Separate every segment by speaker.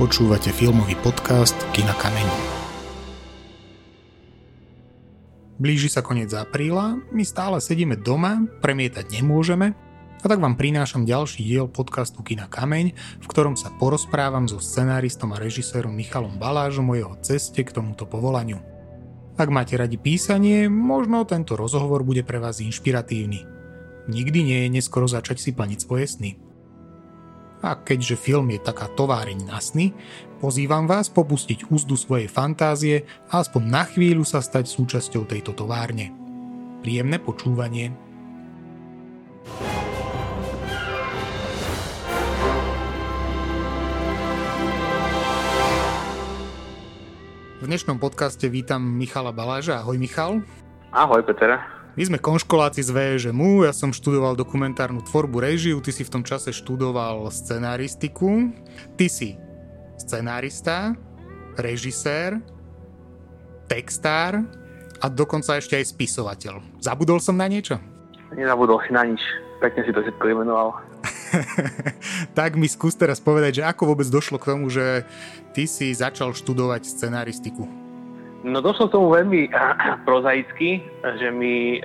Speaker 1: Počúvate filmový podcast Kina Kameň. Blíži sa koniec apríla, my stále sedíme doma, premietať nemôžeme, a tak vám prinášam ďalší diel podcastu Kina Kameň, v ktorom sa porozprávam so scenáristom a režisérom Michalom Balážom o jeho ceste k tomuto povolaniu. Ak máte radi písanie, možno tento rozhovor bude pre vás inšpiratívny. Nikdy nie je neskoro začať si plniť svoje sny. A keďže film je taká továreň na sny, pozývam vás popustiť úzdu svojej fantázie a aspoň na chvíľu sa stať súčasťou tejto továrne. Príjemné počúvanie. V dnešnom podcaste vítam Michala Baláža. Ahoj Michal.
Speaker 2: Ahoj Peter.
Speaker 1: My sme konškoláci z VŽMU, ja som študoval dokumentárnu tvorbu režiu, ty si v tom čase študoval scenaristiku. Ty si scenárista, režisér, textár a dokonca ešte aj spisovateľ. Zabudol som na niečo?
Speaker 2: Nezabudol si na nič. Pekne si to všetko vymenoval.
Speaker 1: tak mi skús teraz povedať, že ako vôbec došlo k tomu, že ty si začal študovať scenaristiku.
Speaker 2: No došlo k tomu veľmi prozaicky, že mi e,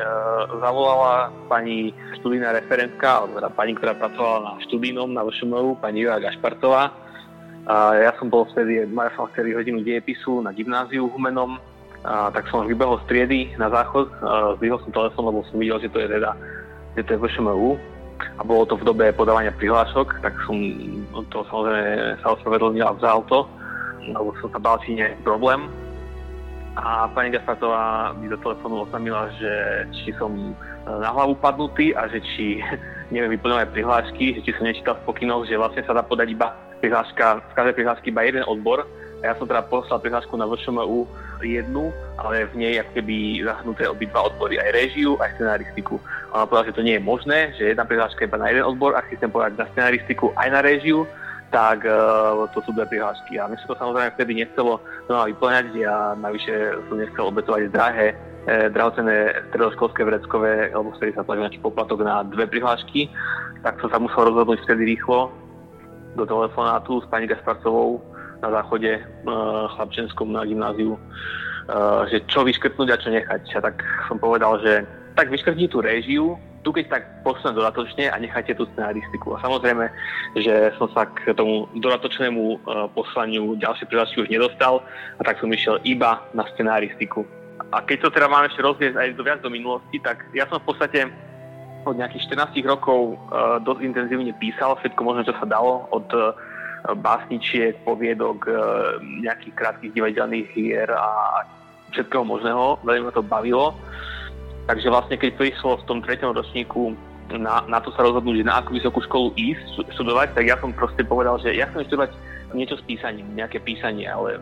Speaker 2: zavolala pani študijná referentka, alebo teda pani, ktorá pracovala na študijnom na VŠMU, pani Jura Gašpartová. A ja som bol vtedy, mal som vtedy hodinu dejepisu na gymnáziu Humenom, a tak som vybehol z triedy na záchod, zdvihol som telefón, lebo som videl, že to je teda že to je VŠMU a bolo to v dobe podávania prihlášok, tak som to samozrejme sa ospravedlnil a vzal to, lebo som sa bál, či nie je problém a pani Gaspartová mi do telefónu oznámila, že či som e, na hlavu padnutý a že či neviem vyplňovať prihlášky, že či som nečítal v pokynoch, že vlastne sa dá podať iba prihláška, v každej prihláške iba jeden odbor. A ja som teda poslal prihlášku na VŠMU jednu, ale v nej ako keby zahrnuté obidva odbory, aj režiu, aj scenaristiku. A ona povedala, že to nie je možné, že jedna prihláška iba na jeden odbor, ak si chcem povedať na scenaristiku aj na režiu, tak uh, to sú dve prihlášky. A mne sa to samozrejme vtedy nechcelo znova vyplňať, ja navyše som nechcel obetovať drahé, e, drahocené stredoškolské vreckové, alebo vtedy sa platí nejaký poplatok na dve prihlášky, tak som sa musel rozhodnúť vtedy rýchlo do telefonátu s pani Gasparcovou na záchode e, chlapčenskom na gymnáziu, e, že čo vyškrtnúť a čo nechať. A tak som povedal, že tak vyškrtni tú réžiu, tu keď tak posunúť dodatočne a nechajte tú scenaristiku. A samozrejme, že som sa k tomu dodatočnému uh, poslaniu ďalšie prihlášky už nedostal a tak som išiel iba na scenaristiku. A keď to teda máme ešte rozviesť aj do viac do minulosti, tak ja som v podstate od nejakých 14 rokov uh, dosť intenzívne písal všetko možné, čo sa dalo, od uh, básničiek, poviedok, nejakých krátkých divadelných hier a všetkého možného. Veľmi ma to bavilo. Takže vlastne keď prišlo v tom treťom ročníku na, na to sa rozhodnúť, na akú vysokú školu ísť študovať, tak ja som proste povedal, že ja chcem študovať niečo s písaním, nejaké písanie, ale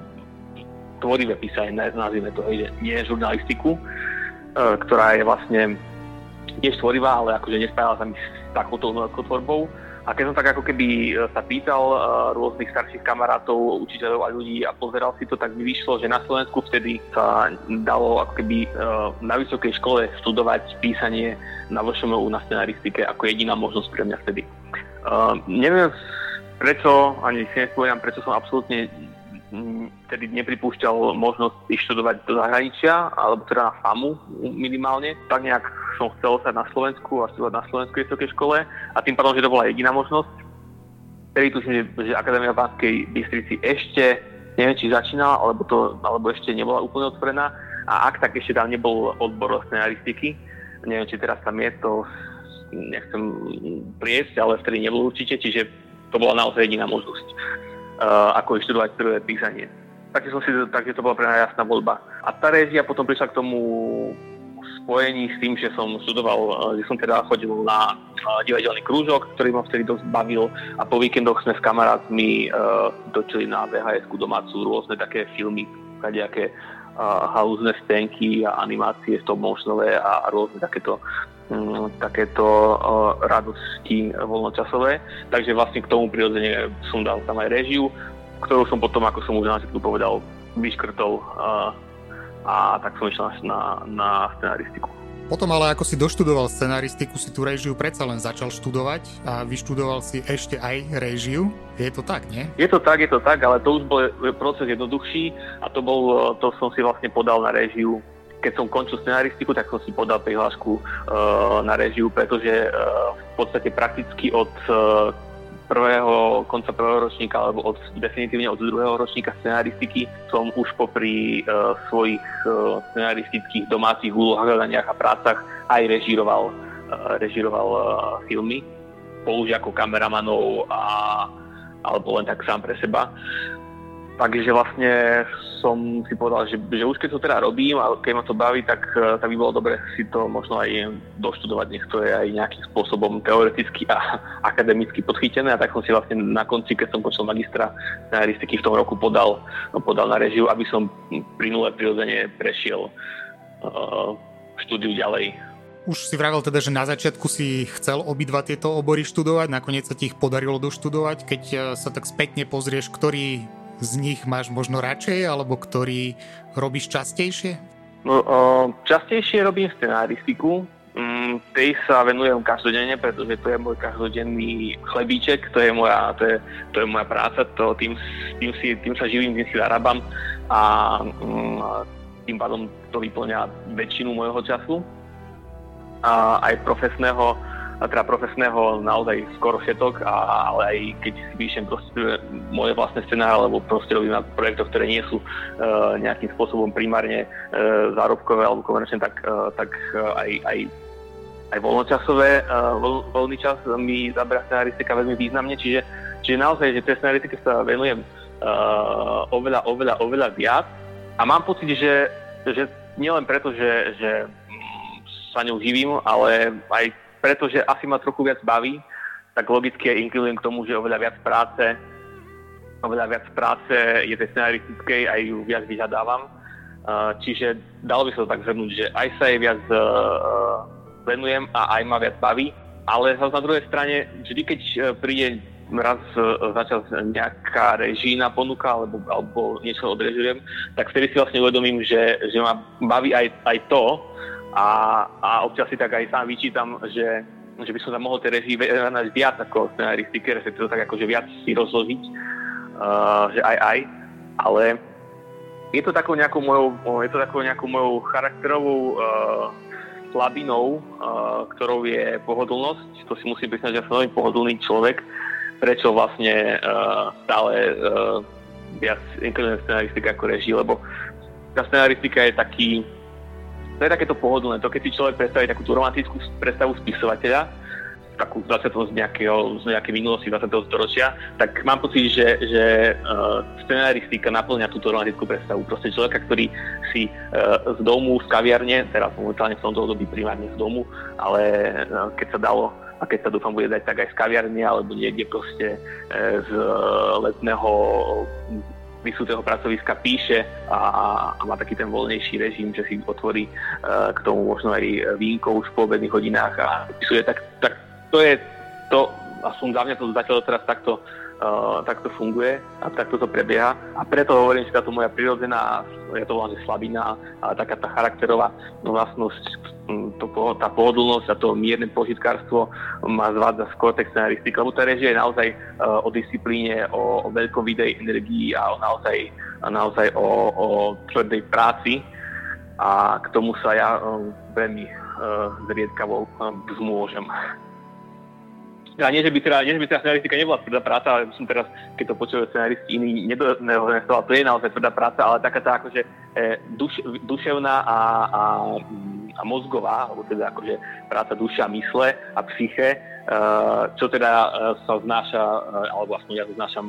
Speaker 2: tvorivé písanie, nazvime to, že nie žurnalistiku, e, ktorá je vlastne tiež tvorivá, ale akože nespájala sa mi s takouto tvorbou. A keď som tak ako keby e, sa pýtal e, rôznych starších kamarátov, učiteľov a ľudí a pozeral si to, tak mi vyšlo, že na Slovensku vtedy sa dalo ako keby e, na vysokej škole študovať písanie na VŠMU na scenaristike ako jediná možnosť pre mňa vtedy. Uh, neviem prečo, ani si nespomínam, prečo som absolútne vtedy nepripúšťal možnosť ísť študovať do zahraničia, alebo teda na FAMu minimálne. Tak nejak som chcel sa na Slovensku a študovať na Slovenskej vysokej škole a tým pádom, že to bola jediná možnosť. Vtedy tuším, že, že Akadémia v Banskej Bystrici ešte, neviem či začínala, alebo, to, alebo ešte nebola úplne otvorená a ak tak ešte tam nebol odbor scenaristiky. Neviem, či teraz tam je to, nechcem priesť, ale vtedy nebol určite, čiže to bola naozaj jediná možnosť uh, ako študovať prvé písanie. Takže, som si, takže to bola pre mňa jasná voľba. A tá réžia potom prišla k tomu spojení s tým, že som študoval, eh, že som teda chodil na eh, divadelný krúžok, ktorý ma vtedy dosť bavil a po víkendoch sme s kamarátmi uh, točili na vhs domácu rôzne také filmy, kadejaké uh, halúzne scénky a animácie stop motionové a, rôzne takéto um, takéto uh, radosti voľnočasové. Takže vlastne k tomu prirodzene som dal tam aj režiu, ktorú som potom, ako som už na začiatku povedal, vyškrtol uh, a tak som išiel na, na scenaristiku.
Speaker 1: Potom ale ako si doštudoval scenaristiku, si tú režiu predsa len začal študovať a vyštudoval si ešte aj režiu. Je to tak, nie?
Speaker 2: Je to tak, je to tak, ale to už bol proces jednoduchší a to, bol, to som si vlastne podal na režiu keď som končil scenaristiku, tak som si podal prihlášku uh, na režiu, pretože uh, v podstate prakticky od uh, prvého, konca prvého ročníka alebo od, definitívne od druhého ročníka scenaristiky som už popri uh, svojich uh, scenaristických domácich úlohách, a prácach aj režíroval, uh, režíroval uh, filmy spolužiakov, kameramanov a, alebo len tak sám pre seba. Takže vlastne som si povedal, že, že už keď to teda robím a keď ma to baví, tak, eh, tak by bolo dobre si to možno aj doštudovať, nech to je aj nejakým spôsobom teoreticky a akademicky podchytené a tak som si vlastne na konci, keď som počul magistra scenaristiky v tom roku podal, podal na režiu, aby som plynule prirodzene prešiel uh, štúdiu ďalej.
Speaker 1: Už si vravel teda, že na začiatku si chcel obidva tieto obory študovať, nakoniec sa ti ich podarilo doštudovať. Keď eh, sa tak spätne pozrieš, ktorý z nich máš možno radšej, alebo ktorý robíš častejšie?
Speaker 2: No, o, častejšie robím scenaristiku, mm, tej sa venujem každodenne, pretože to je môj každodenný chlebíček, to je moja, to je, to je moja práca, to, tým, tým, si, tým sa živím, tým si zarábam a mm, tým pádom to vyplňa väčšinu môjho času. A aj profesného teda profesného naozaj skoro všetok, a, ale aj keď si píšem proste moje vlastné scenáre, alebo proste robím na projektoch, ktoré nie sú uh, nejakým spôsobom primárne uh, zárobkové alebo komerčné, tak, uh, tak uh, aj, aj aj voľnočasové, uh, voľ, voľný čas mi zabera scenaristika veľmi významne, čiže, čiže naozaj, že tej scenaristike sa venujem uh, oveľa, oveľa, oveľa viac. A mám pocit, že, že nielen preto, že, že sa ňou živím, ale aj pretože asi ma trochu viac baví, tak logicky inklinujem k tomu, že oveľa viac práce, oveľa viac práce je tej scenaristickej a ju viac vyhľadávam. Čiže dalo by sa to tak zhrnúť, že aj sa jej viac e, venujem a aj ma viac baví, ale na druhej strane, vždy keď príde raz začal nejaká režína ponuka alebo, alebo niečo odrežujem, tak vtedy si vlastne uvedomím, že, že ma baví aj, aj to, a, a občas si tak aj sám vyčítam, že, že by som sa mohol tej režii venovať viac ako scenaristike, respektíve tak akože viac si rozložiť, uh, že aj aj, ale je to takou nejakou mojou, je to takou nejakou mojou charakterovou uh, slabinou, uh, ktorou je pohodlnosť. To si musím priznať, že som veľmi pohodlný človek, prečo vlastne uh, stále uh, viac inklinujem scenaristika ako režii, lebo tá scenaristika je taký, to je takéto pohodlné, to keď si človek predstaví takú tú romantickú predstavu spisovateľa, takú 20. z, nejakého, z nejakej minulosti 20. storočia, tak mám pocit, že, že uh, scenaristika naplňa túto romantickú predstavu. Proste človeka, ktorý si uh, z domu, z kaviarne, teraz momentálne v tomto období primárne z domu, ale uh, keď sa dalo a keď sa dúfam bude dať tak aj z kaviarne alebo niekde proste z letného vysúteho pracoviska píše a, a má taký ten voľnejší režim, že si otvorí uh, k tomu možno aj vínko už po obedných hodinách a písuje, tak, tak to je to, aspoň za mňa to zatiaľ teraz takto uh, takto funguje a takto to prebieha. A preto hovorím, že táto moja prirodzená, ja to volám, že slabina, ale taká tá charakterová vlastnosť, to, tá pohodlnosť a to mierne požitkárstvo ma zvádza skôr tej scenaristiky, lebo tá režia je naozaj uh, o disciplíne, o, o veľkom videj energii a o naozaj, a naozaj o, o tvrdej práci a k tomu sa ja um, veľmi uh, zriedkavo um, zmôžem. Ja, nie, že by teda, nie, že by teda scenaristika nebola tvrdá práca, ale som teraz, keď to počujú scenaristi iní, nedohonestoval, to je naozaj tvrdá práca, ale taká tá akože e, duš, duševná a, a, a mozgová, alebo teda akože práca duša, mysle a psyche, e, čo teda e, sa znáša, e, alebo aspoň ja to znášam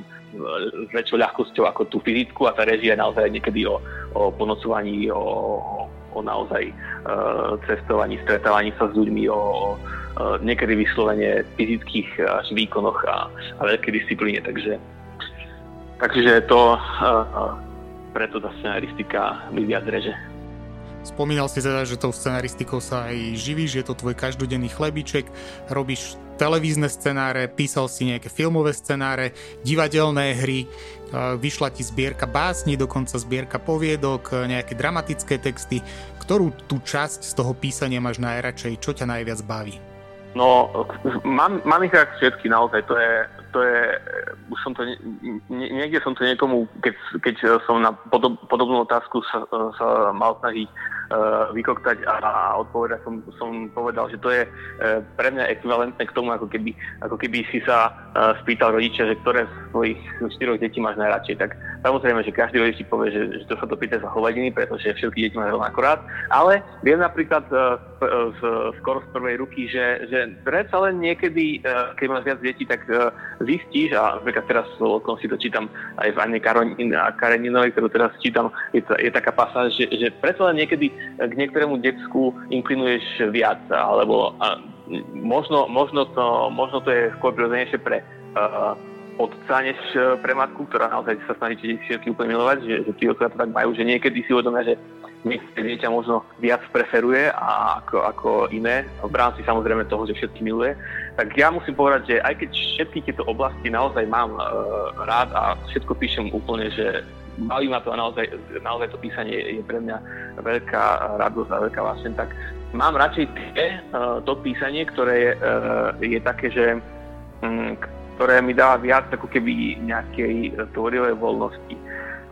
Speaker 2: s väčšou ľahkosťou ako tú fyzickú a tá režia je naozaj niekedy o, o ponocovaní, o, o naozaj cestovaní, stretávaní sa s ľuďmi, o, Eh, niekedy vyslovene fyzických eh, až výkonoch a, a veľkej disciplíne. Takže, takže to preto tá scenaristika mi viac reže.
Speaker 1: Spomínal si teda, že tou scenaristikou sa aj živíš, je to tvoj každodenný chlebiček, robíš televízne scenáre, písal si nejaké filmové scenáre, divadelné hry, vyšla ti zbierka básni, dokonca zbierka poviedok, nejaké dramatické texty. Ktorú tú časť z toho písania máš najradšej? Čo ťa najviac baví?
Speaker 2: No, mám, mám ich tak všetky naozaj, to je, to je, už som to, nie, niekde som to niekomu, keď, keď som na podob, podobnú otázku sa, sa mal snažiť vykoktať a, odpovedať, som, som povedal, že to je uh, pre mňa ekvivalentné k tomu, ako keby, ako keby si sa uh, spýtal rodičia, že ktoré z svojich štyroch detí máš najradšej. Tak samozrejme, že každý rodič si povie, že, že to sa to pýta za hovadiny, pretože všetky deti majú rovnako rád, ale viem napríklad z, skoro z prvej ruky, že, že predsa len niekedy, keď máš viac detí, tak zistíš, a napríklad teraz si to čítam aj v Anne Kareninovej, ktorú teraz čítam, je, to, je taká pasáž, že, že predsa len niekedy k niektorému decku inklinuješ viac, alebo a, možno, možno, to, možno to je skôr prirodzenejšie pre uh, otca než pre matku, ktorá naozaj sa snaží všetky úplne milovať, že, že tí otcovia to tak majú, že niekedy si uvedomia, že niektoré dieťa možno viac preferuje a ako, ako iné, v rámci samozrejme toho, že všetky miluje. Tak ja musím povedať, že aj keď všetky tieto oblasti naozaj mám e, rád a všetko píšem úplne, že baví ma to a naozaj, naozaj to písanie je pre mňa veľká radosť a veľká vášeň, tak mám radšej tie, e, to písanie, ktoré je, e, je také, že mm, ktoré mi dáva viac ako keby nejakej tvorivej voľnosti.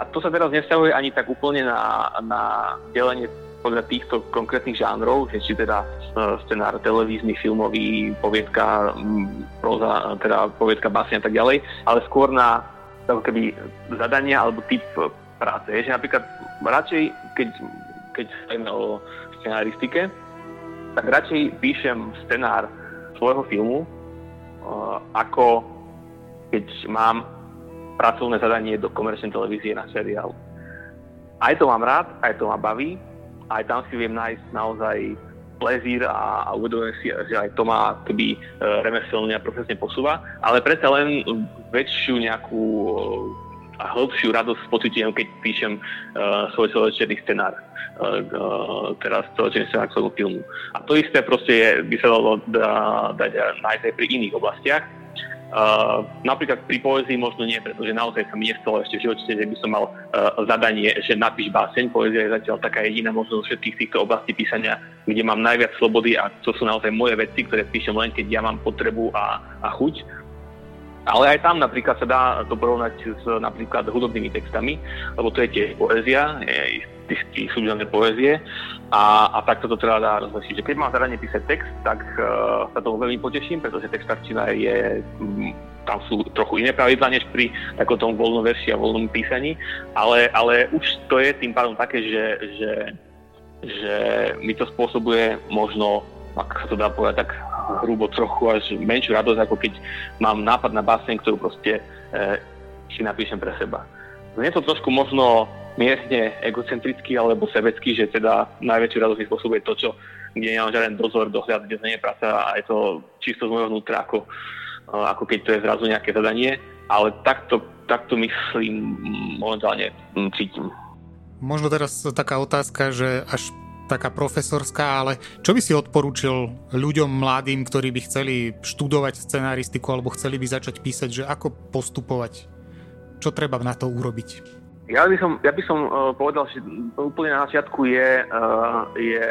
Speaker 2: A to sa teraz nevzťahuje ani tak úplne na, na delenie podľa týchto konkrétnych žánrov, že či teda e, scenár televízny, filmový, poviedka, proza, teda poviedka, básne a tak ďalej, ale skôr na ako keby zadania alebo typ práce. Je, že napríklad radšej, keď, keď stajeme o scenáristike, tak radšej píšem scenár svojho filmu, e, ako keď mám pracovné zadanie do komerčnej televízie na seriál. Aj to mám rád, aj to ma baví, aj tam si viem nájsť naozaj plezír a, a uvedomujem si, že aj to ma keby e, remeselne a profesne posúva, ale predsa len väčšiu nejakú e, a hĺbšiu radosť pocitujem, keď píšem uh, svoj celovečerný scenár, uh, uh, teraz celovečerný scenár k svojmu filmu. A to isté proste je, by sa dalo dať nájsť aj pri iných oblastiach. Uh, napríklad pri poezii možno nie, pretože naozaj sa mi nestalo ešte v živote, že by som mal uh, zadanie, že napíš báseň. Poezia je zatiaľ taká jediná možnosť všetkých týchto oblastí písania, kde mám najviac slobody a to sú naozaj moje veci, ktoré píšem len keď ja mám potrebu a, a chuť. Ale aj tam napríklad sa dá to porovnať s napríklad hudobnými textami, lebo to je tiež poézia, istý súdelné poézie a, a takto to treba dá rozlišiť. Keď mám zadanie písať text, tak uh, sa tomu veľmi poteším, pretože textarčina je, tam sú trochu iné pravidla než pri takom voľnom verši a voľnom písaní, ale, ale už to je tým pádom také, že, že, že mi to spôsobuje možno, ak sa to dá povedať tak hrubo trochu až menšiu radosť, ako keď mám nápad na báseň, ktorú proste e, si napíšem pre seba. Je to trošku možno miestne egocentrický alebo sebecký, že teda najväčšiu radosť mi spôsobuje to, čo, kde nemám žiaden dozor, dohľad, kde nie práca a je to čisto z môjho vnútra, ako, ako keď to je zrazu nejaké zadanie, ale takto, takto myslím momentálne cítim.
Speaker 1: Možno teraz taká otázka, že až taká profesorská, ale čo by si odporúčil ľuďom mladým, ktorí by chceli študovať scenaristiku alebo chceli by začať písať, že ako postupovať? Čo treba na to urobiť?
Speaker 2: Ja by som, ja by som uh, povedal, že úplne na začiatku je, uh, je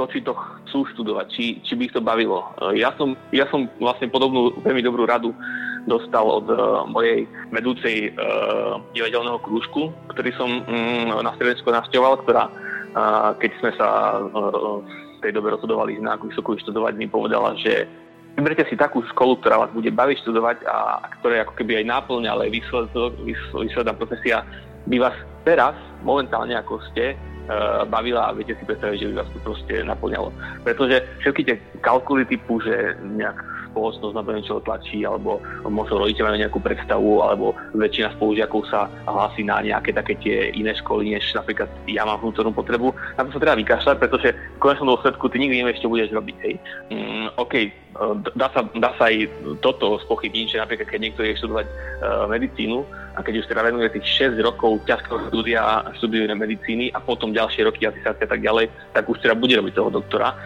Speaker 2: to, či to chcú študovať, či, či by ich to bavilo. Uh, ja, som, ja som vlastne podobnú veľmi dobrú radu dostal od uh, mojej vedúcej uh, divadelného krúžku, ktorý som um, na Stredensku navštevoval, ktorá, uh, keď sme sa uh, v tej dobe rozhodovali na vysokú študovať, mi povedala, že vyberte si takú školu, ktorá vás bude baviť študovať a, a ktoré ako keby aj náplňa, ale výsledná profesia by vás teraz, momentálne ako ste, bavila a viete si predstaviť, že by vás to proste naplňalo. Pretože všetky tie kalkuly typu, že nejak spoločnosť na to niečo tlačí, alebo možno rodičia majú nejakú predstavu, alebo väčšina spolužiakov sa hlási na nejaké také tie iné školy, než napríklad ja mám vnútornú potrebu. Na to sa treba vykašľať, pretože v konečnom dôsledku ty nikdy nevieš, čo budeš robiť. Hej. Mm, OK, e, dá sa, dá sa aj toto spochybniť, že napríklad keď niekto je študovať uh, medicínu a keď už teda venuje tých 6 rokov ťažkého štúdia, študuje medicíny a potom ďalšie roky asisácie a tak ďalej, tak už teda bude robiť toho doktora.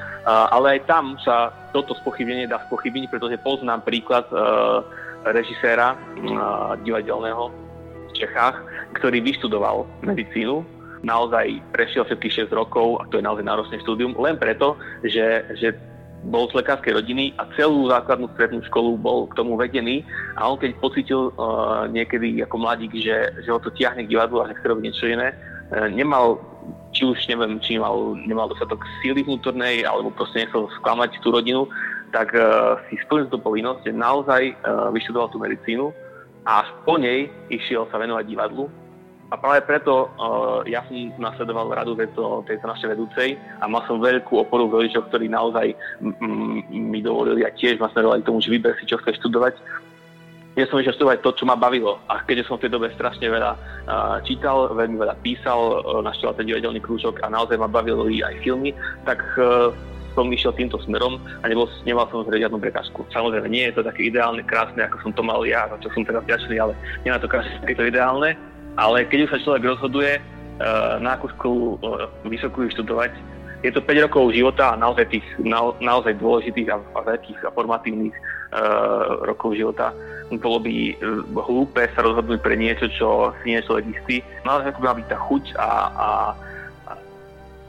Speaker 2: Ale aj tam sa toto spochybnenie dá spochybniť, pretože poznám príklad režiséra divadelného v Čechách, ktorý vyštudoval medicínu, naozaj prešiel všetkých 6 rokov, a to je naozaj náročné štúdium, len preto, že, že bol z lekárskej rodiny a celú základnú strednú školu bol k tomu vedený a on keď pocitil uh, niekedy ako mladík, že, že ho to tiahne k divadlu a že chce robiť niečo iné, uh, nemal či už neviem, či mal, nemal dostatok síly vnútornej alebo proste nechcel sklamať tú rodinu, tak uh, si splnil tú povinnosť, že naozaj uh, vyštudoval tú medicínu a po nej išiel sa venovať divadlu a práve preto uh, ja som nasledoval radu tejto, tejto našej vedúcej a mal som veľkú oporu v rodičoch, ktorí naozaj mi dovolili a tiež ma smerovali k tomu, že vyber si, čo chceš študovať. Ja som išiel študovať to, čo ma bavilo. A keďže som v tej dobe strašne veľa uh, čítal, veľmi veľa písal, uh, našteval ten divadelný krúžok a naozaj ma bavili aj filmy, tak uh, som išiel týmto smerom a nebol, nemal som zrieť žiadnu prekažku. Samozrejme, nie je to také ideálne, krásne, ako som to mal ja, za čo som teraz vďačný, ale nie na to krásne, je to ideálne, ale keď už sa človek rozhoduje, uh, na akú školu uh, vysokú študovať, je to 5 rokov života a naozaj tých na, naozaj dôležitých a, veľkých a formatívnych uh, rokov života. Bolo by uh, hlúpe sa rozhodnúť pre niečo, čo si nie človek istý. Naozaj má byť tá chuť a, a,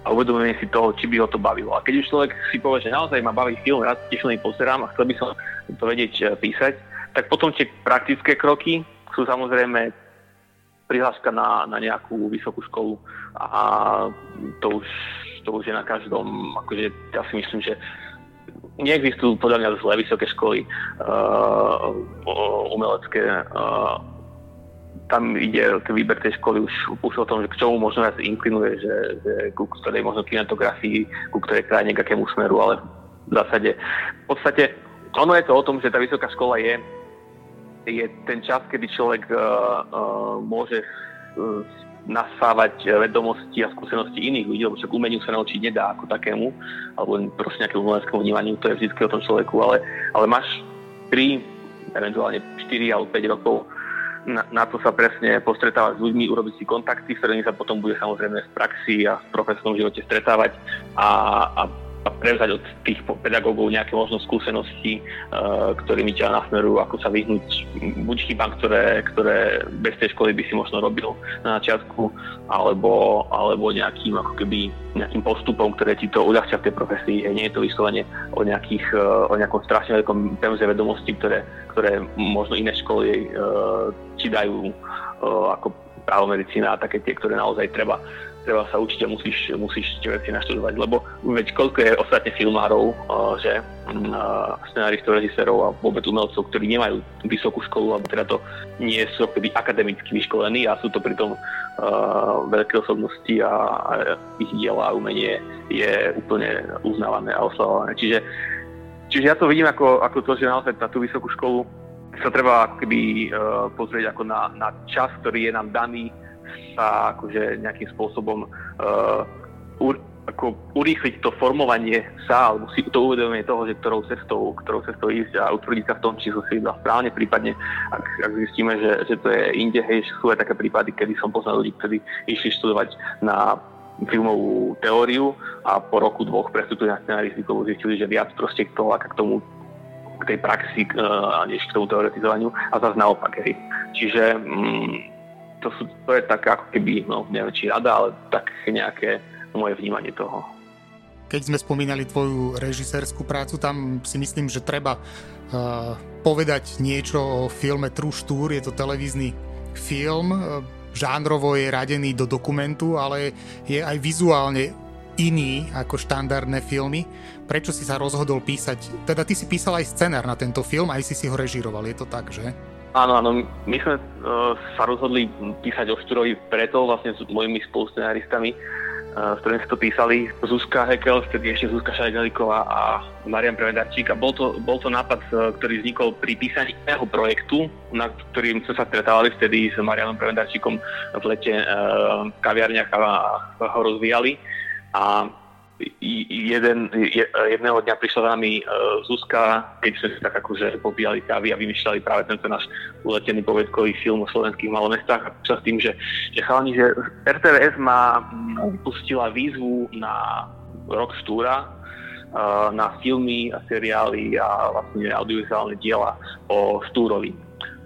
Speaker 2: a uvedomenie si toho, či by ho to bavilo. A keď už človek si povie, že naozaj ma baví film, rád tiež pozerám a chcel by som to vedieť písať, tak potom tie praktické kroky sú samozrejme prihláška na, na nejakú vysokú školu a to už, to už je na každom, akože ja si myslím, že neexistujú podľa mňa zlé vysoké školy uh, umelecké. Uh, tam ide ten výber tej školy už, už o tom, že k čomu možno viac inklinuje, že, že ku ktorej možno kinematografii, ku ktorej krajine, k akému smeru, ale v zásade, v podstate ono je to o tom, že tá vysoká škola je je ten čas, kedy človek uh, uh, môže uh, nasávať vedomosti a skúsenosti iných ľudí, lebo však umeniu sa naučiť nedá ako takému, alebo proste nejakému umeleckému vnímaniu, to je vždy o tom človeku, ale, ale máš 3, eventuálne 4 alebo 5 rokov na, na to sa presne postretávať s ľuďmi, urobiť si kontakty, s ktorými sa potom bude samozrejme v praxi a v profesnom živote stretávať a, a a prevzať od tých pedagógov nejaké možno skúsenosti, e, ktorými ťa nasmerujú, ako sa vyhnúť buď chybám, ktoré, ktoré bez tej školy by si možno robil na začiatku, alebo, alebo nejakým, ako keby, nejakým postupom, ktoré ti to uľahčia v tej profesii. Nie je to vyslovene o, nejakých, e, o nejakom strašne veľkom pemze vedomosti, ktoré, ktoré možno iné školy ti e, dajú ako právo medicína a také tie, ktoré naozaj treba treba sa učiť a musíš, musíš tie veci naštudovať, lebo veď koľko je ostatne filmárov, že scenáristov, režisérov a vôbec umelcov, ktorí nemajú vysokú školu, alebo teda to nie sú akoby akademicky vyškolení a sú to pritom uh, veľké osobnosti a, a ich diela a umenie je úplne uznávané a oslavované. Čiže, čiže ja to vidím ako, ako to, že naozaj na tú vysokú školu sa treba akoby uh, pozrieť ako na, na čas, ktorý je nám daný sa akože nejakým spôsobom uh, ur, ako urýchliť to formovanie sa, alebo si to uvedomenie toho, že ktorou cestou, ktorou cestou ísť a utvrdiť sa v tom, či sú si vydal správne, prípadne ak, ak zistíme, že, že to je inde, hej, sú aj také prípady, kedy som poznal ľudí, ktorí išli študovať na filmovú teóriu a po roku, dvoch prestúpili na scenaristiku, zistili, že viac proste k toho, k tomu k tej praxi, uh, než k tomu teoretizovaniu a zase naopak. Hej. Čiže mm, to, sú, to je tak ako keby, no neviem či rada, ale tak nejaké moje vnímanie toho.
Speaker 1: Keď sme spomínali tvoju režisérskú prácu, tam si myslím, že treba uh, povedať niečo o filme True Tour. Je to televízny film, uh, žánrovo je radený do dokumentu, ale je aj vizuálne iný ako štandardné filmy. Prečo si sa rozhodol písať? Teda ty si písal aj scenár na tento film, aj si si ho režiroval, je to tak, že?
Speaker 2: Áno, áno, my sme uh, sa rozhodli písať o Šturovi preto vlastne s mojimi spoluscenáristami, uh, s ktorými sme to písali, Zuzka Hekel, vtedy ešte Zuzka Šajdeliková a Marian Prevedarčík. A bol to, bol to nápad, uh, ktorý vznikol pri písaní iného projektu, na ktorým sme sa stretávali vtedy s Marianom Prevedarčíkom v lete uh, kaviarniach a ho rozvíjali. A jeden, jedného dňa prišla za nami uh, Zuzka, keď sme tak akože popíjali kávy a vymýšľali práve tento náš uletený povedkový film o slovenských malomestách a s tým, že, že chalani, že RTVS má vypustila výzvu na rok štúra na filmy a seriály a vlastne audiovizuálne diela o Štúrovi.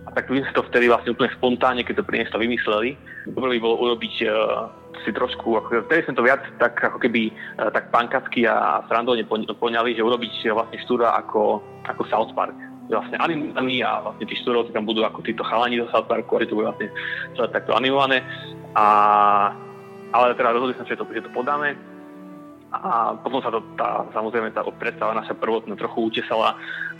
Speaker 2: A tak my sme to vtedy vlastne úplne spontánne, keď to prinieslo vymysleli. Dobre by bolo urobiť uh, si trošku, ako, vtedy sme to viac tak ako keby uh, tak pankacky a srandovne poňali, že urobiť vlastne Štúra ako, ako South Park vlastne animovaní a vlastne tí štúrovci tam budú ako títo chalani do South Parku, to bude vlastne celé takto animované. A, ale teda rozhodli sme, že to, že to podáme a potom sa to tá, samozrejme tá predstava naša prvotná trochu utesala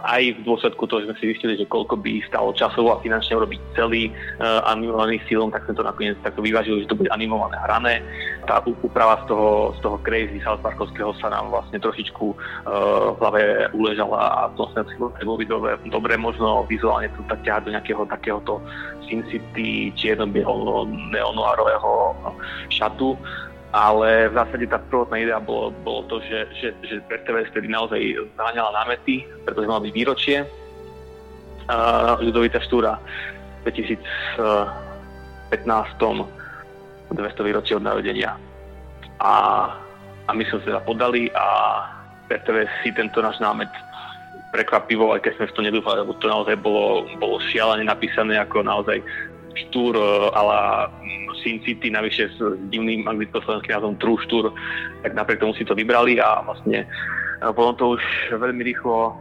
Speaker 2: aj v dôsledku toho, že sme si zistili, že koľko by stalo časovo a finančne urobiť celý uh, animovaný film, tak sme to nakoniec takto vyvážili, že to bude animované hrané. Tá úprava z toho, z toho crazy South Parkovského sa nám vlastne trošičku uh, v hlave uležala a to sme si bolo by dobre, dobre možno vizuálne to tak ťahať do nejakého takéhoto Sin City čierno-bielo neonoárového šatu ale v zásade tá prvotná idea bolo, bolo to, že, že, že pre TVS tedy naozaj zaháňala námety, pretože mala byť výročie uh, Ľudovica Štúra v 2015. 200 výročie od narodenia. A, a my sme sa teda podali a TVS si tento náš námet prekvapivo, aj keď sme v to nedúfali, lebo to naozaj bolo, bolo šialene napísané ako naozaj štúr ale Sin City, navyše s divným anglicko-slovenským názvom True Tour, tak napriek tomu si to vybrali a vlastne potom to už veľmi rýchlo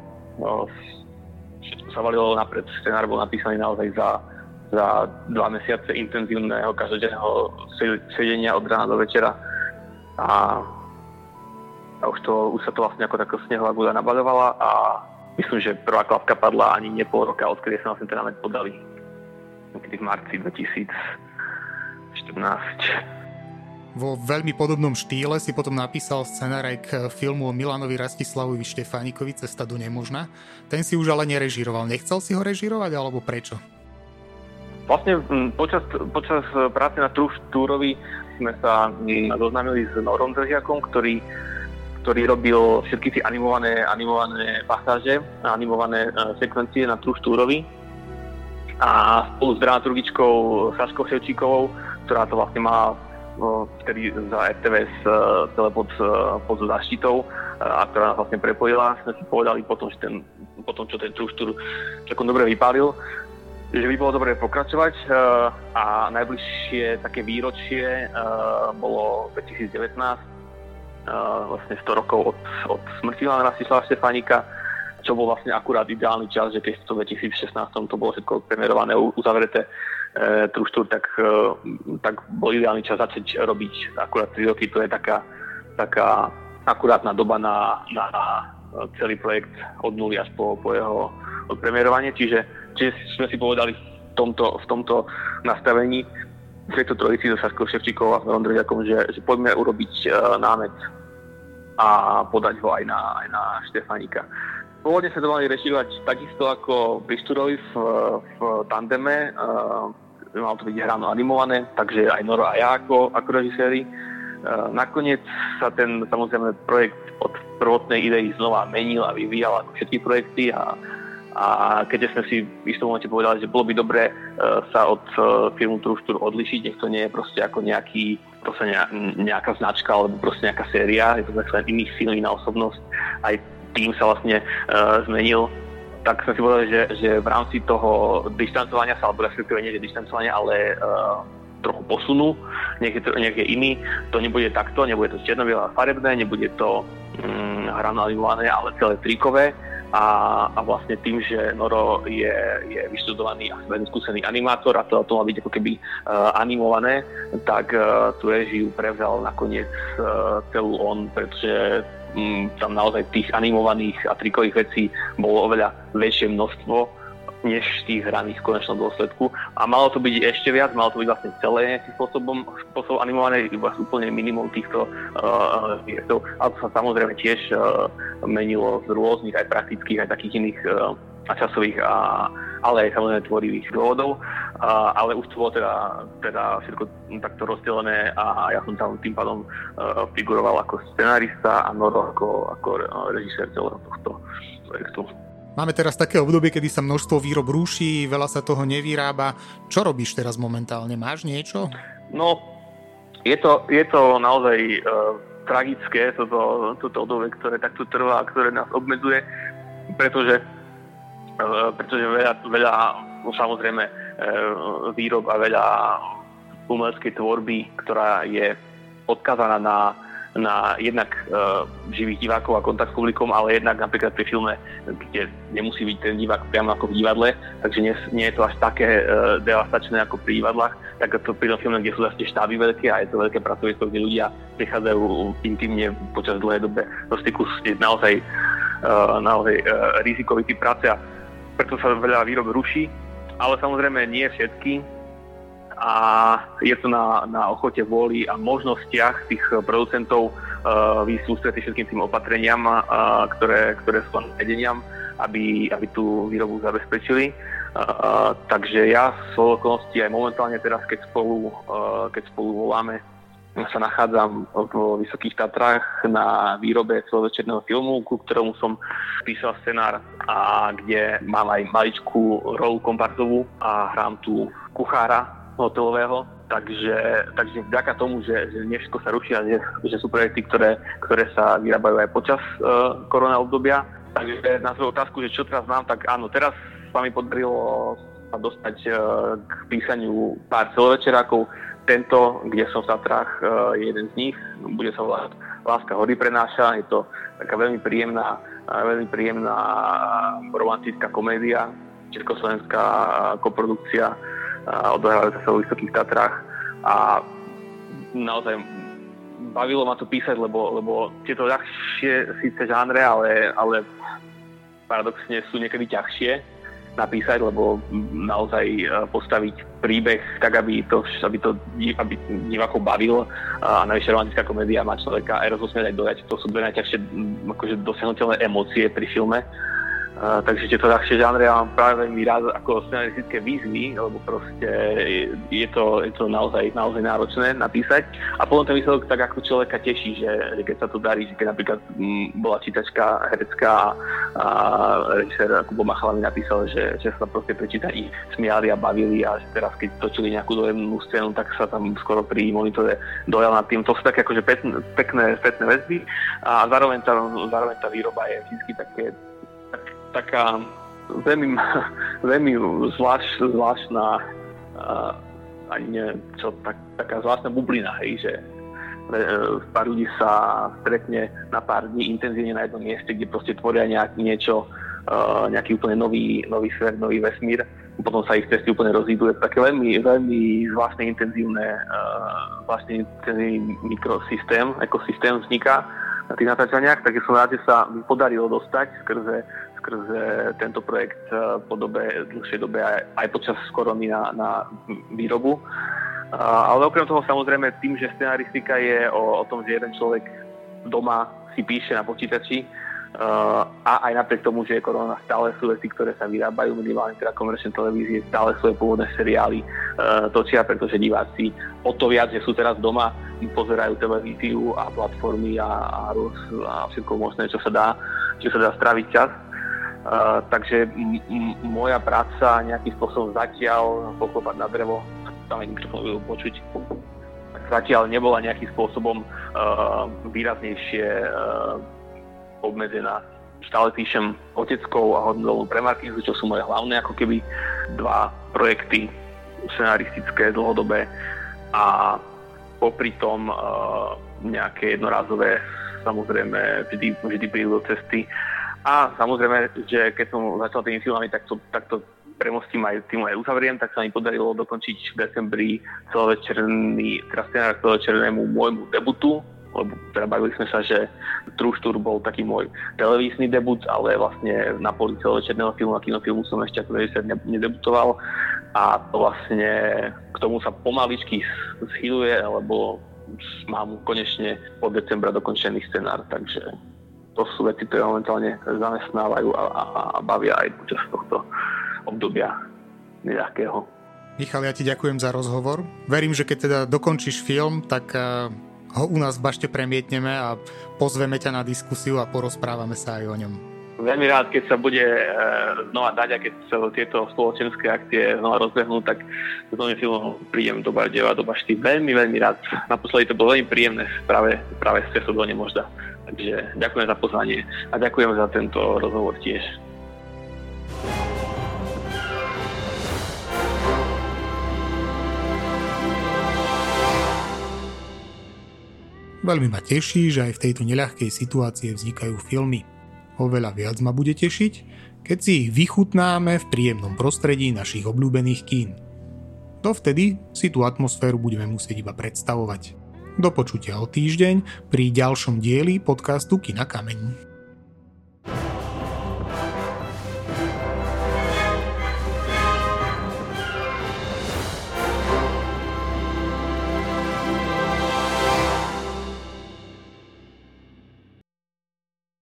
Speaker 2: všetko sa valilo napred. Scenár bol napísaný naozaj za, za dva mesiace intenzívneho každodenného sedenia od rána do večera a, a už, to, už sa to vlastne ako taká snehová guľa nabaľovala a myslím, že prvá klapka padla ani nie pol roka, odkedy sa vlastne ten námet podali niekedy v marci 2014.
Speaker 1: Vo veľmi podobnom štýle si potom napísal scenár aj k filmu o Milanovi Rastislavovi Štefánikovi Cesta do nemožna. Ten si už ale nerežíroval. Nechcel si ho režírovať alebo prečo?
Speaker 2: Vlastne počas, počas práce na Túrovi sme sa zoznámili s Norom Držiakom, ktorý ktorý robil všetky tie animované, animované pasáže, animované uh, sekvencie na Truštúrovi a spolu s dramaturgičkou Saškou Ševčíkovou, ktorá to vlastne má vtedy za RTVS e, celé pod, e, pod zaštitou e, a ktorá nás vlastne prepojila. Sme si povedali potom, že ten, potom čo ten truštúr celkom dobre vypálil, že by bolo dobre pokračovať a najbližšie také výročie bolo 2019, vlastne 100 rokov od, od smrti Lana Rastislava Štefánika čo bol vlastne akurát ideálny čas, že keď v 2016 to bolo všetko premiérované, uzavreté truštúr, tak, e, tak bol ideálny čas začať robiť akurát 3 roky. To je taká, taká akurátna doba na, na celý projekt od nuly až po, po jeho premiérovanie. Čiže, čiže sme si povedali v tomto, v tomto nastavení v tejto trojici so Saškou Ševčíkovou a Ondrejakom, že, že poďme urobiť uh, námet a podať ho aj na, aj na Štefanika. Pôvodne sa to mali režírovať takisto ako pri v, v tandeme. Uh, malo to byť hráno animované, takže aj Noro a ja ako, ako režiséri. Uh, nakoniec sa ten samozrejme projekt od prvotnej idei znova menil a vyvíjal ako všetky projekty a, a keď sme si v istom momente povedali, že bolo by dobré uh, sa od uh, firmu Truštúr odlišiť, nech to nie je proste ako nejaký proste nejaká značka alebo proste nejaká séria, je to len iných silný na osobnosť. Aj tým sa vlastne uh, zmenil, tak sme si povedali, že, že v rámci toho dištancovania sa, alebo respektíve nie že dištancovania, ale uh, trochu posunu, nech je, iný, to nebude takto, nebude to čierno farebné, nebude to um, hrano animované, ale celé trikové a, a vlastne tým, že Noro je, je vyštudovaný a veľmi skúsený animátor a to, to má byť ako keby uh, animované, tak uh, tú režiu prevzal nakoniec uh, celú on, pretože um, tam naozaj tých animovaných a trikových vecí bolo oveľa väčšie množstvo než tých hraných v konečnom dôsledku. A malo to byť ešte viac, malo to byť vlastne celé nejakým spôsobom, spôsobom animované, iba úplne minimum týchto uh, Ale to sa samozrejme tiež uh, menilo z rôznych aj praktických, aj takých iných uh, časových, a, ale aj samozrejme tvorivých dôvodov. A, ale už to bolo teda, teda všetko takto rozdelené a ja som tam tým pádom uh, figuroval ako scenárista a Noro ako, ako režisér celého tohto projektu.
Speaker 1: Máme teraz také obdobie, kedy sa množstvo výrob rúši, veľa sa toho nevyrába. Čo robíš teraz momentálne? Máš niečo?
Speaker 2: No, je to, je to naozaj uh, tragické, toto, toto obdobie, ktoré takto trvá, ktoré nás obmedzuje, pretože, uh, pretože veľa, veľa no, samozrejme uh, výrob a veľa umeleckej tvorby, ktorá je odkazaná na na jednak uh, živých divákov a kontakt s publikom, ale jednak napríklad pri filme, kde nemusí byť ten divák priamo ako v divadle, takže nie, nie je to až také uh, devastačné ako pri divadlách, tak to pri tom filme, kde sú zase štáby veľké a je to veľké pracovisko, kde ľudia prichádzajú intimne počas dlhej dobe do styku s naozaj, uh, naozaj uh, rizikovitý práce a preto sa veľa výrob ruší, ale samozrejme nie všetky, a je to na, na ochote, vôli a možnostiach tých producentov uh, výjsť ústretí všetkým tým opatreniam, uh, ktoré, ktoré sú vedeniam, aby, aby tú výrobu zabezpečili. Uh, takže ja z okolností aj momentálne teraz, keď spolu, uh, keď spolu voláme, sa nachádzam v Vysokých Tatrách na výrobe celovečerného filmu, ku ktorému som písal scenár a kde mám aj maličkú rolu komparzovú a hrám tu kuchára hotelového, takže, takže vďaka tomu, že, že nie sa ruší a že, že sú projekty, ktoré, ktoré sa vyrábajú aj počas uh, korona obdobia. Takže na svoju otázku, že čo teraz mám, tak áno, teraz sa mi podarilo sa dostať uh, k písaniu pár celovečerákov. Tento, kde som v Tatrách, uh, je jeden z nich, bude sa volať Láska hory prenáša, je to taká veľmi príjemná, veľmi príjemná romantická komédia, československá koprodukcia, odohrávajú sa v Vysokých Tatrách. A naozaj bavilo ma to písať, lebo, lebo tieto ľahšie síce žánre, ale, ale paradoxne sú niekedy ťažšie napísať, lebo naozaj e, postaviť príbeh tak, aby to, aby to aby divákov bavil. A najvyššia romantická komédia má človeka aj rozosmiať aj dojať. To sú dve najťažšie akože dosiahnutelné emócie pri filme takže tieto ľahšie žánre ja mám práve veľmi rád ako scenaristické výzvy, lebo proste je to, je to naozaj, naozaj náročné napísať. A potom ten výsledok tak ako človeka teší, že, že keď sa to darí, že keď napríklad m, bola čítačka herecká a režisér Kubo Machala mi napísal, že, že sa proste pri smiali a bavili a že teraz keď točili nejakú dojemnú scénu, tak sa tam skoro pri monitore dojal nad tým. To sú také akože pekné, pekné väzby a zároveň tá, zároveň tá výroba je vždy také taká veľmi, veľmi zvlášť, zvláštna, uh, ani neviem čo, tak, taká zvláštna bublina, hej, že uh, pár ľudí sa stretne na pár dní intenzívne na jednom mieste, kde proste tvoria nejak, niečo, uh, nejaký úplne nový, nový svet, nový vesmír. Potom sa ich cesty úplne rozídu. Je to také veľmi, veľmi zvláštne intenzívne, uh, zvláštne intenzívny mikrosystém, ekosystém vzniká na tých natáčaniach, takže som rád, že sa mi podarilo dostať skrze skrze tento projekt eh, po dobe, dlhšej dobe aj, aj počas korony na, na výrobu. Ale okrem toho samozrejme tým, že scenaristika je o, o tom, že jeden človek doma si píše na počítači, Uh, a aj napriek tomu, že je korona, stále sú veci, ktoré sa vyrábajú, minimálne teda komerčné televízie, stále svoje pôvodné seriály točia, pretože diváci o to viac, že sú teraz doma, pozerajú televíziu a platformy a, a, a všetko možné, čo sa dá, čo sa dá straviť čas. Uh, takže moja práca nejakým spôsobom zatiaľ poklopať na drevo, tam aj mikrofón budú počuť, zatiaľ nebola nejakým spôsobom uh, výraznejšie uh, obmedzená. Stále píšem oteckou a hodnotovú premarkizu, čo sú moje hlavné ako keby dva projekty scenaristické, dlhodobé a popri tom uh, nejaké jednorázové samozrejme vždy, vždy prídu do cesty a samozrejme, že keď som začal tými filmami, tak to, tak to premostím aj tým aj uzavriem, tak sa mi podarilo dokončiť v decembri celovečerný, teraz scenár celovečernému môjmu debutu, lebo teda bavili sme sa, že True Tour bol taký môj televízny debut, ale vlastne na poli celovečerného filmu a kinofilmu som ešte ako režisér nedebutoval. A to vlastne k tomu sa pomaličky schyluje, lebo mám konečne od decembra dokončený scenár, takže to sú veci, ktoré momentálne zamestnávajú a, a, a bavia aj počas tohto obdobia nejakého.
Speaker 1: Michal, ja ti ďakujem za rozhovor. Verím, že keď teda dokončíš film, tak eh, ho u nás v bašte premietneme a pozveme ťa na diskusiu a porozprávame sa aj o ňom.
Speaker 2: veľmi rád, keď sa bude e, znova dať a keď sa tieto spoločenské akcie znova rozbehnú, tak s novým filmom prídem do Bardeva, do Bašty. Veľmi, veľmi rád. Naposledy to bolo veľmi príjemné práve, práve z cestu do Nemožda. Takže ďakujem za pozvanie a ďakujem za tento rozhovor tiež.
Speaker 1: Veľmi ma teší, že aj v tejto neľahkej situácii vznikajú filmy. Oveľa viac ma bude tešiť, keď si ich vychutnáme v príjemnom prostredí našich obľúbených kín. Dovtedy si tú atmosféru budeme musieť iba predstavovať. Do počutia o týždeň pri ďalšom dieli podcastu Kina Kameň.